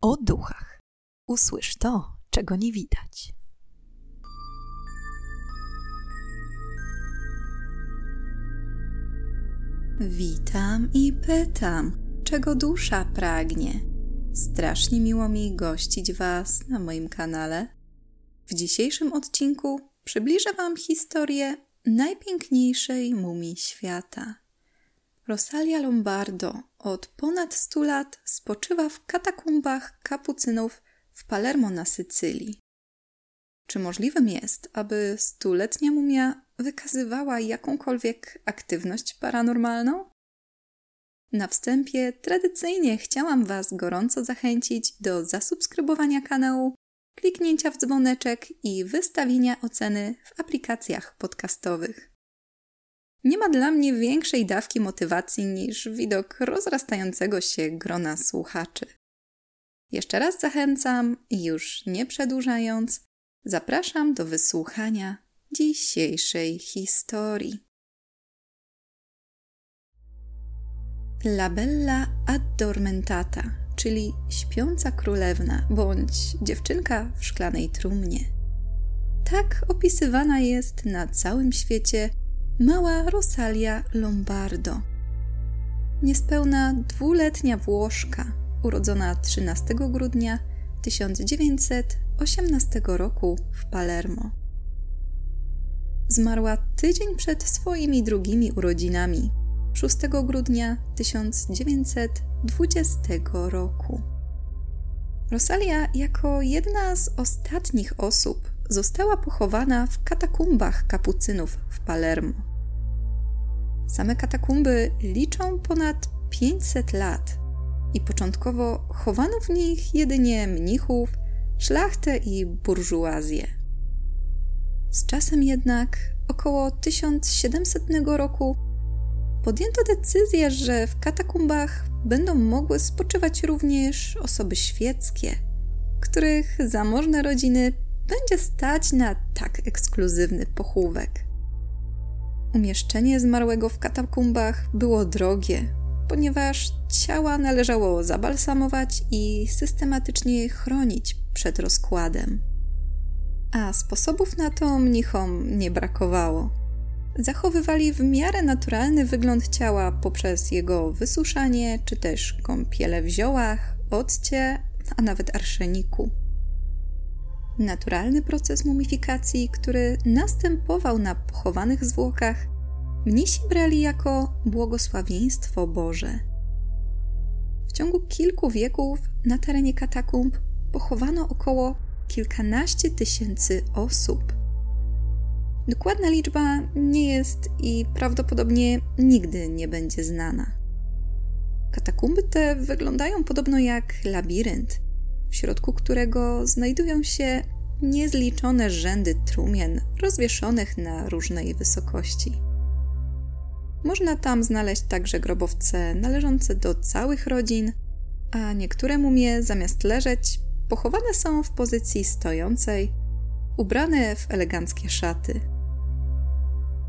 o duchach. Usłysz to, czego nie widać. Witam i pytam, czego dusza pragnie. Strasznie miło mi gościć Was na moim kanale. W dzisiejszym odcinku przybliżę Wam historię najpiękniejszej mumii świata. Rosalia Lombardo od ponad 100 lat spoczywa w katakumbach kapucynów w Palermo na Sycylii. Czy możliwym jest, aby stuletnia mumia wykazywała jakąkolwiek aktywność paranormalną? Na wstępie tradycyjnie chciałam Was gorąco zachęcić do zasubskrybowania kanału, kliknięcia w dzwoneczek i wystawienia oceny w aplikacjach podcastowych. Nie ma dla mnie większej dawki motywacji niż widok rozrastającego się grona słuchaczy. Jeszcze raz zachęcam już nie przedłużając, zapraszam do wysłuchania dzisiejszej historii. La Bella Addormentata, czyli śpiąca królewna bądź dziewczynka w szklanej trumnie. Tak opisywana jest na całym świecie mała Rosalia Lombardo. Niespełna dwuletnia Włoszka, urodzona 13 grudnia 1918 roku w Palermo. Zmarła tydzień przed swoimi drugimi urodzinami, 6 grudnia 1920 roku. Rosalia, jako jedna z ostatnich osób, została pochowana w katakumbach kapucynów w Palermo. Same katakumby liczą ponad 500 lat i początkowo chowano w nich jedynie mnichów, szlachtę i burżuazję. Z czasem jednak, około 1700 roku, podjęto decyzję, że w katakumbach będą mogły spoczywać również osoby świeckie, których zamożne rodziny będzie stać na tak ekskluzywny pochówek. Umieszczenie zmarłego w katakumbach było drogie, ponieważ ciała należało zabalsamować i systematycznie chronić przed rozkładem. A sposobów na to mnichom nie brakowało. Zachowywali w miarę naturalny wygląd ciała poprzez jego wysuszanie, czy też kąpiele w ziołach, occie, a nawet arszeniku. Naturalny proces mumifikacji, który następował na pochowanych zwłokach, mnisi brali jako błogosławieństwo Boże. W ciągu kilku wieków na terenie katakumb pochowano około kilkanaście tysięcy osób. Dokładna liczba nie jest i prawdopodobnie nigdy nie będzie znana. Katakumby te wyglądają podobno jak labirynt, w środku którego znajdują się niezliczone rzędy trumien rozwieszonych na różnej wysokości. Można tam znaleźć także grobowce należące do całych rodzin, a niektóre mumie zamiast leżeć pochowane są w pozycji stojącej, ubrane w eleganckie szaty.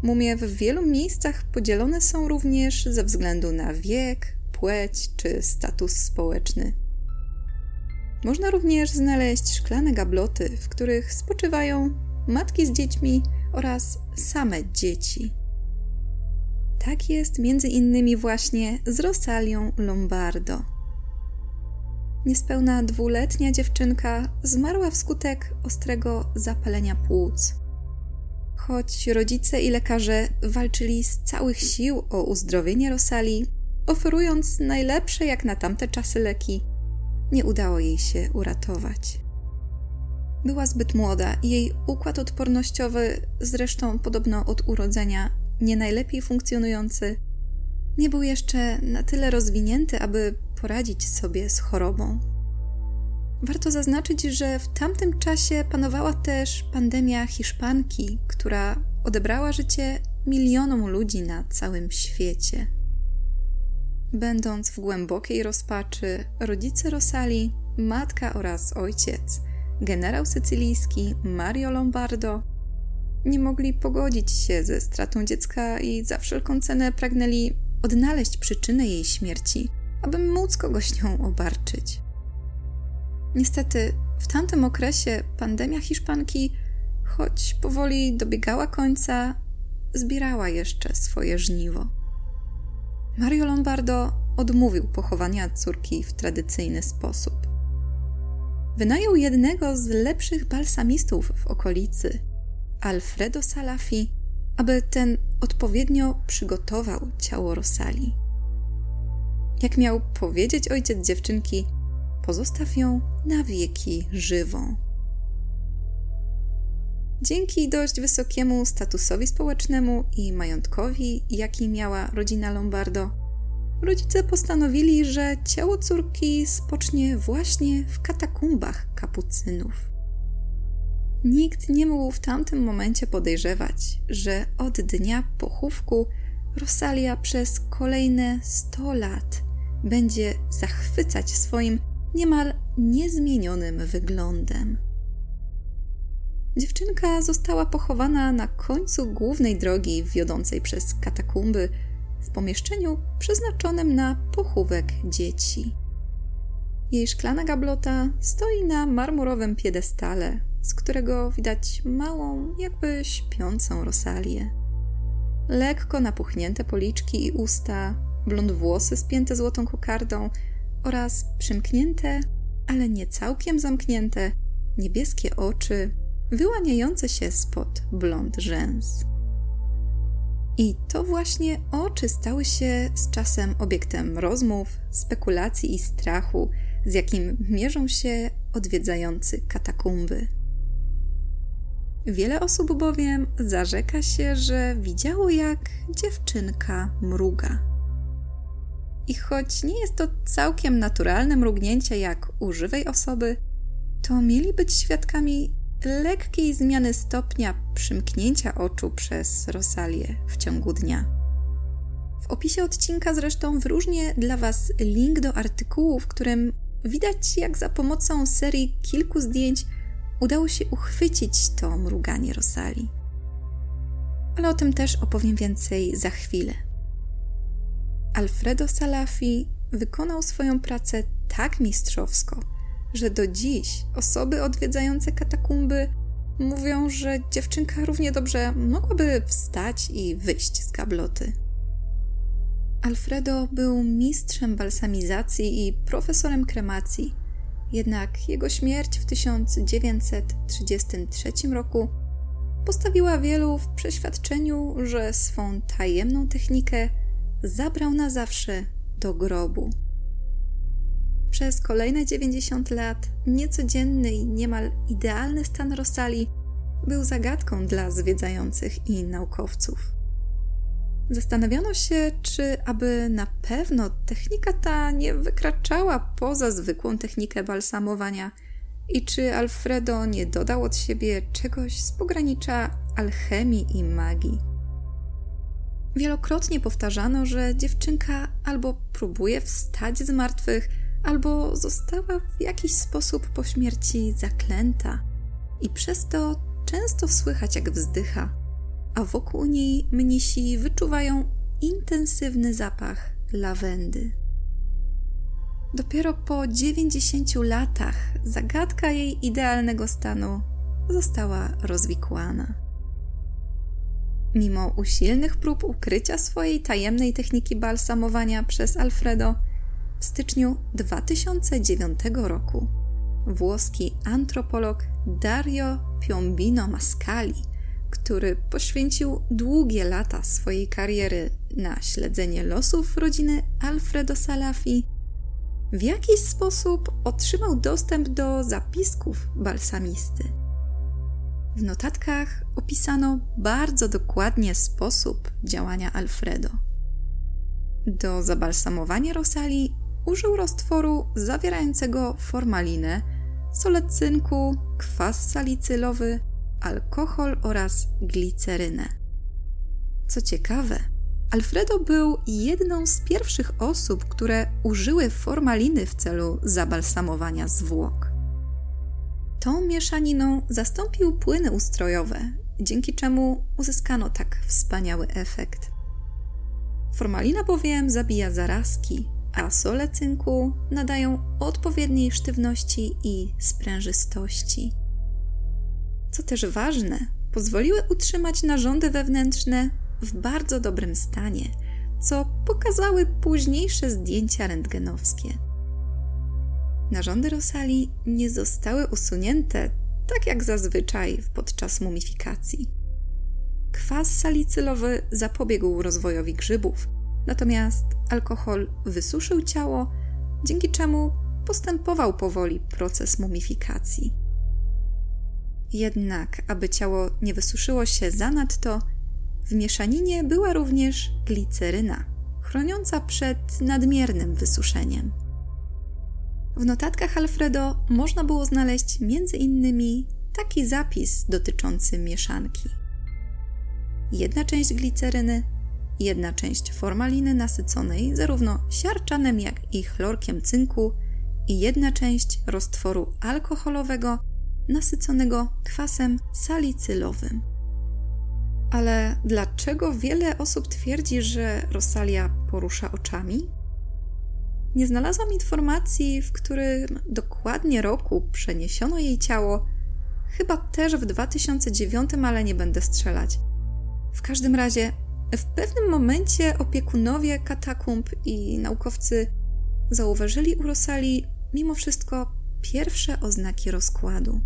Mumie w wielu miejscach podzielone są również ze względu na wiek, płeć czy status społeczny. Można również znaleźć szklane gabloty, w których spoczywają matki z dziećmi oraz same dzieci. Tak jest między innymi właśnie z Rosalią Lombardo. Niespełna dwuletnia dziewczynka zmarła wskutek ostrego zapalenia płuc. Choć rodzice i lekarze walczyli z całych sił o uzdrowienie Rosali, oferując najlepsze jak na tamte czasy leki, nie udało jej się uratować. Była zbyt młoda i jej układ odpornościowy, zresztą podobno od urodzenia, nie najlepiej funkcjonujący, nie był jeszcze na tyle rozwinięty, aby poradzić sobie z chorobą. Warto zaznaczyć, że w tamtym czasie panowała też pandemia hiszpanki, która odebrała życie milionom ludzi na całym świecie. Będąc w głębokiej rozpaczy, rodzice Rosali, matka oraz ojciec, generał sycylijski Mario Lombardo, nie mogli pogodzić się ze stratą dziecka i za wszelką cenę pragnęli odnaleźć przyczynę jej śmierci, aby móc kogoś nią obarczyć. Niestety, w tamtym okresie pandemia hiszpanki, choć powoli dobiegała końca, zbierała jeszcze swoje żniwo. Mario Lombardo odmówił pochowania córki w tradycyjny sposób. Wynajął jednego z lepszych balsamistów w okolicy, Alfredo Salafi, aby ten odpowiednio przygotował ciało Rosali. Jak miał powiedzieć ojciec dziewczynki, pozostaw ją na wieki żywą. Dzięki dość wysokiemu statusowi społecznemu i majątkowi, jaki miała rodzina Lombardo, rodzice postanowili, że ciało córki spocznie właśnie w katakumbach kapucynów. Nikt nie mógł w tamtym momencie podejrzewać, że od dnia pochówku Rosalia przez kolejne 100 lat będzie zachwycać swoim niemal niezmienionym wyglądem. Dziewczynka została pochowana na końcu głównej drogi wiodącej przez katakumby w pomieszczeniu przeznaczonym na pochówek dzieci. Jej szklana gablota stoi na marmurowym piedestale, z którego widać małą, jakby śpiącą Rosalię. Lekko napuchnięte policzki i usta, blond włosy spięte złotą kokardą oraz przymknięte, ale nie całkiem zamknięte, niebieskie oczy wyłaniające się spod blond rzęs. I to właśnie oczy stały się z czasem obiektem rozmów, spekulacji i strachu, z jakim mierzą się odwiedzający katakumby. Wiele osób bowiem zarzeka się, że widziało, jak dziewczynka mruga. I choć nie jest to całkiem naturalne mrugnięcie jak u żywej osoby, to mieli być świadkami lekkiej zmiany stopnia przymknięcia oczu przez Rosalię w ciągu dnia. W opisie odcinka zresztą wyróżnię dla Was link do artykułu, w którym widać, jak za pomocą serii kilku zdjęć udało się uchwycić to mruganie Rosali. Ale o tym też opowiem więcej za chwilę. Alfredo Salafi wykonał swoją pracę tak mistrzowsko, że do dziś osoby odwiedzające katakumby mówią, że dziewczynka równie dobrze mogłaby wstać i wyjść z gabloty. Alfredo był mistrzem balsamizacji i profesorem kremacji, jednak jego śmierć w 1933 roku postawiła wielu w przeświadczeniu, że swą tajemną technikę zabrał na zawsze do grobu. Przez kolejne 90 lat niecodzienny i niemal idealny stan Rosali był zagadką dla zwiedzających i naukowców. Zastanawiano się, czy aby na pewno technika ta nie wykraczała poza zwykłą technikę balsamowania i czy Alfredo nie dodał od siebie czegoś z pogranicza alchemii i magii. Wielokrotnie powtarzano, że dziewczynka albo próbuje wstać z martwych, albo została w jakiś sposób po śmierci zaklęta, i przez to często słychać, jak wzdycha, a wokół niej mnisi wyczuwają intensywny zapach lawendy. Dopiero po 90 latach zagadka jej idealnego stanu została rozwikłana. Mimo usilnych prób ukrycia swojej tajemnej techniki balsamowania przez Alfredo, w styczniu 2009 roku włoski antropolog Dario Piombino Mascali, który poświęcił długie lata swojej kariery na śledzenie losów rodziny Alfredo Salafi, w jakiś sposób otrzymał dostęp do zapisków balsamisty. W notatkach opisano bardzo dokładnie sposób działania Alfredo. Do zabalsamowania Rosali użył roztworu zawierającego formalinę, solę cynku, kwas salicylowy, alkohol oraz glicerynę. Co ciekawe, Alfredo był jedną z pierwszych osób, które użyły formaliny w celu zabalsamowania zwłok. Tą mieszaniną zastąpił płyny ustrojowe, dzięki czemu uzyskano tak wspaniały efekt. Formalina bowiem zabija zarazki, a sole cynku nadają odpowiedniej sztywności i sprężystości. Co też ważne, pozwoliły utrzymać narządy wewnętrzne w bardzo dobrym stanie, co pokazały późniejsze zdjęcia rentgenowskie. Narządy Rosali nie zostały usunięte, tak jak zazwyczaj podczas mumifikacji. Kwas salicylowy zapobiegł rozwojowi grzybów, natomiast alkohol wysuszył ciało, dzięki czemu postępował powoli proces mumifikacji. Jednak, aby ciało nie wysuszyło się zanadto, w mieszaninie była również gliceryna, chroniąca przed nadmiernym wysuszeniem. W notatkach Alfredo można było znaleźć m.in. taki zapis dotyczący mieszanki. Jedna część gliceryny, jedna część formaliny nasyconej zarówno siarczanem, jak i chlorkiem cynku i jedna część roztworu alkoholowego nasyconego kwasem salicylowym. Ale dlaczego wiele osób twierdzi, że Rosalia porusza oczami? Nie znalazłam informacji, w którym dokładnie roku przeniesiono jej ciało. Chyba też w 2009, ale nie będę strzelać. W każdym razie, w pewnym momencie opiekunowie katakumb i naukowcy zauważyli u Rosali mimo wszystko pierwsze oznaki rozkładu.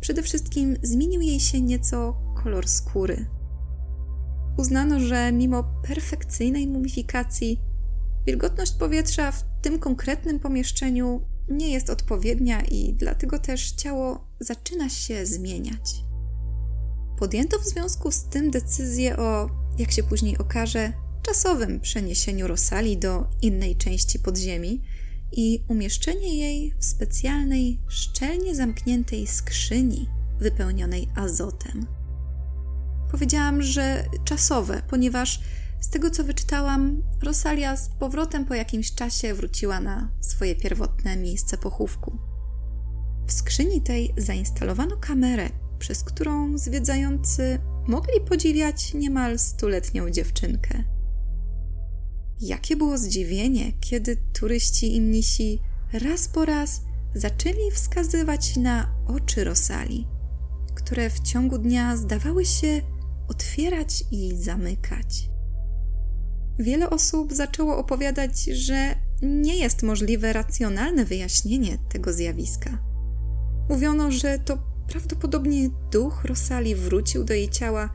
Przede wszystkim zmienił jej się nieco kolor skóry. Uznano, że mimo perfekcyjnej mumifikacji, wilgotność powietrza w tym konkretnym pomieszczeniu nie jest odpowiednia i dlatego też ciało zaczyna się zmieniać. Podjęto w związku z tym decyzję o, jak się później okaże, czasowym przeniesieniu Rosali do innej części podziemi i umieszczenie jej w specjalnej, szczelnie zamkniętej skrzyni wypełnionej azotem. Powiedziałam, że czasowe, ponieważ z tego co wyczytałam, Rosalia z powrotem po jakimś czasie wróciła na swoje pierwotne miejsce pochówku. W skrzyni tej zainstalowano kamerę, przez którą zwiedzający mogli podziwiać niemal stuletnią dziewczynkę. Jakie było zdziwienie, kiedy turyści i mnisi raz po raz zaczęli wskazywać na oczy Rosali, które w ciągu dnia zdawały się otwierać i zamykać. Wiele osób zaczęło opowiadać, że nie jest możliwe racjonalne wyjaśnienie tego zjawiska. Mówiono, że to prawdopodobnie duch Rosali wrócił do jej ciała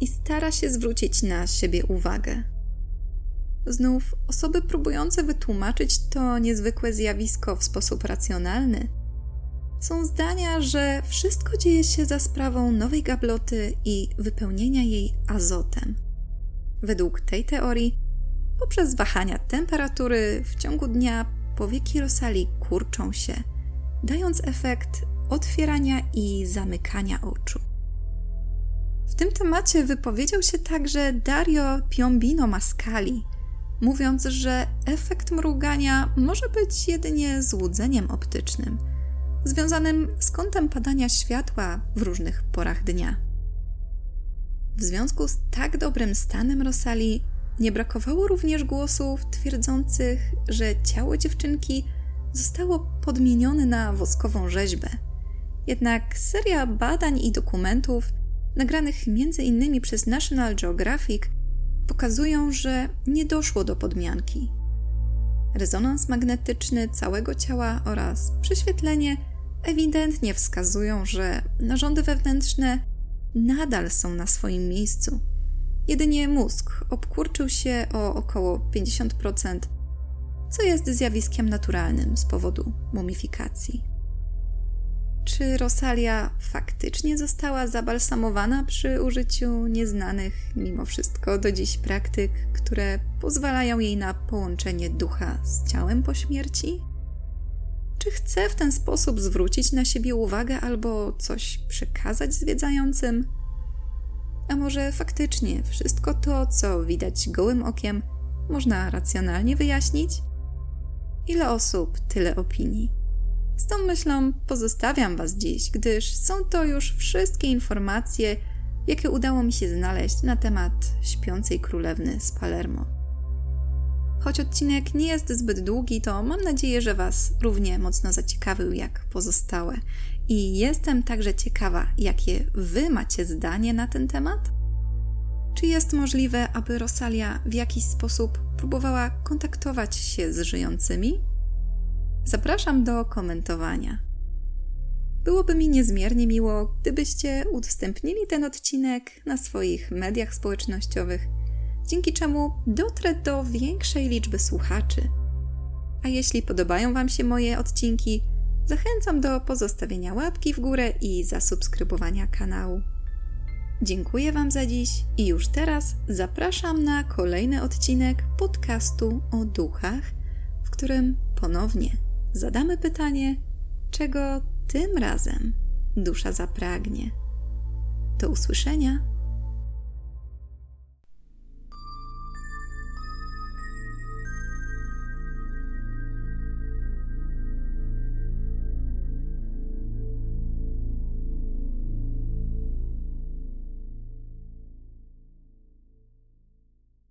i stara się zwrócić na siebie uwagę. Znów osoby próbujące wytłumaczyć to niezwykłe zjawisko w sposób racjonalny są zdania, że wszystko dzieje się za sprawą nowej gabloty i wypełnienia jej azotem. Według tej teorii, poprzez wahania temperatury w ciągu dnia powieki Rosali kurczą się, dając efekt otwierania i zamykania oczu. W tym temacie wypowiedział się także Dario Piombino Mascali, mówiąc, że efekt mrugania może być jedynie złudzeniem optycznym, związanym z kątem padania światła w różnych porach dnia. W związku z tak dobrym stanem Rosali nie brakowało również głosów twierdzących, że ciało dziewczynki zostało podmienione na woskową rzeźbę. Jednak seria badań i dokumentów, nagranych m.in. przez National Geographic, pokazują, że nie doszło do podmianki. Rezonans magnetyczny całego ciała oraz prześwietlenie ewidentnie wskazują, że narządy wewnętrzne nadal są na swoim miejscu. Jedynie mózg obkurczył się o około 50%, co jest zjawiskiem naturalnym z powodu mumifikacji. Czy Rosalia faktycznie została zabalsamowana przy użyciu nieznanych mimo wszystko do dziś praktyk, które pozwalają jej na połączenie ducha z ciałem po śmierci? Czy chce w ten sposób zwrócić na siebie uwagę albo coś przekazać zwiedzającym? A może faktycznie wszystko to, co widać gołym okiem, można racjonalnie wyjaśnić? Ile osób, tyle opinii. Z tą myślą pozostawiam Was dziś, gdyż są to już wszystkie informacje, jakie udało mi się znaleźć na temat śpiącej królewny z Palermo. Choć odcinek nie jest zbyt długi, to mam nadzieję, że Was równie mocno zaciekawił jak pozostałe. I jestem także ciekawa, jakie Wy macie zdanie na ten temat. Czy jest możliwe, aby Rosalia w jakiś sposób próbowała kontaktować się z żyjącymi? Zapraszam do komentowania. Byłoby mi niezmiernie miło, gdybyście udostępnili ten odcinek na swoich mediach społecznościowych, dzięki czemu dotrę do większej liczby słuchaczy. A jeśli podobają Wam się moje odcinki, zachęcam do pozostawienia łapki w górę i zasubskrybowania kanału. Dziękuję Wam za dziś i już teraz zapraszam na kolejny odcinek podcastu o duchach, w którym ponownie zadamy pytanie, czego tym razem dusza zapragnie. Do usłyszenia.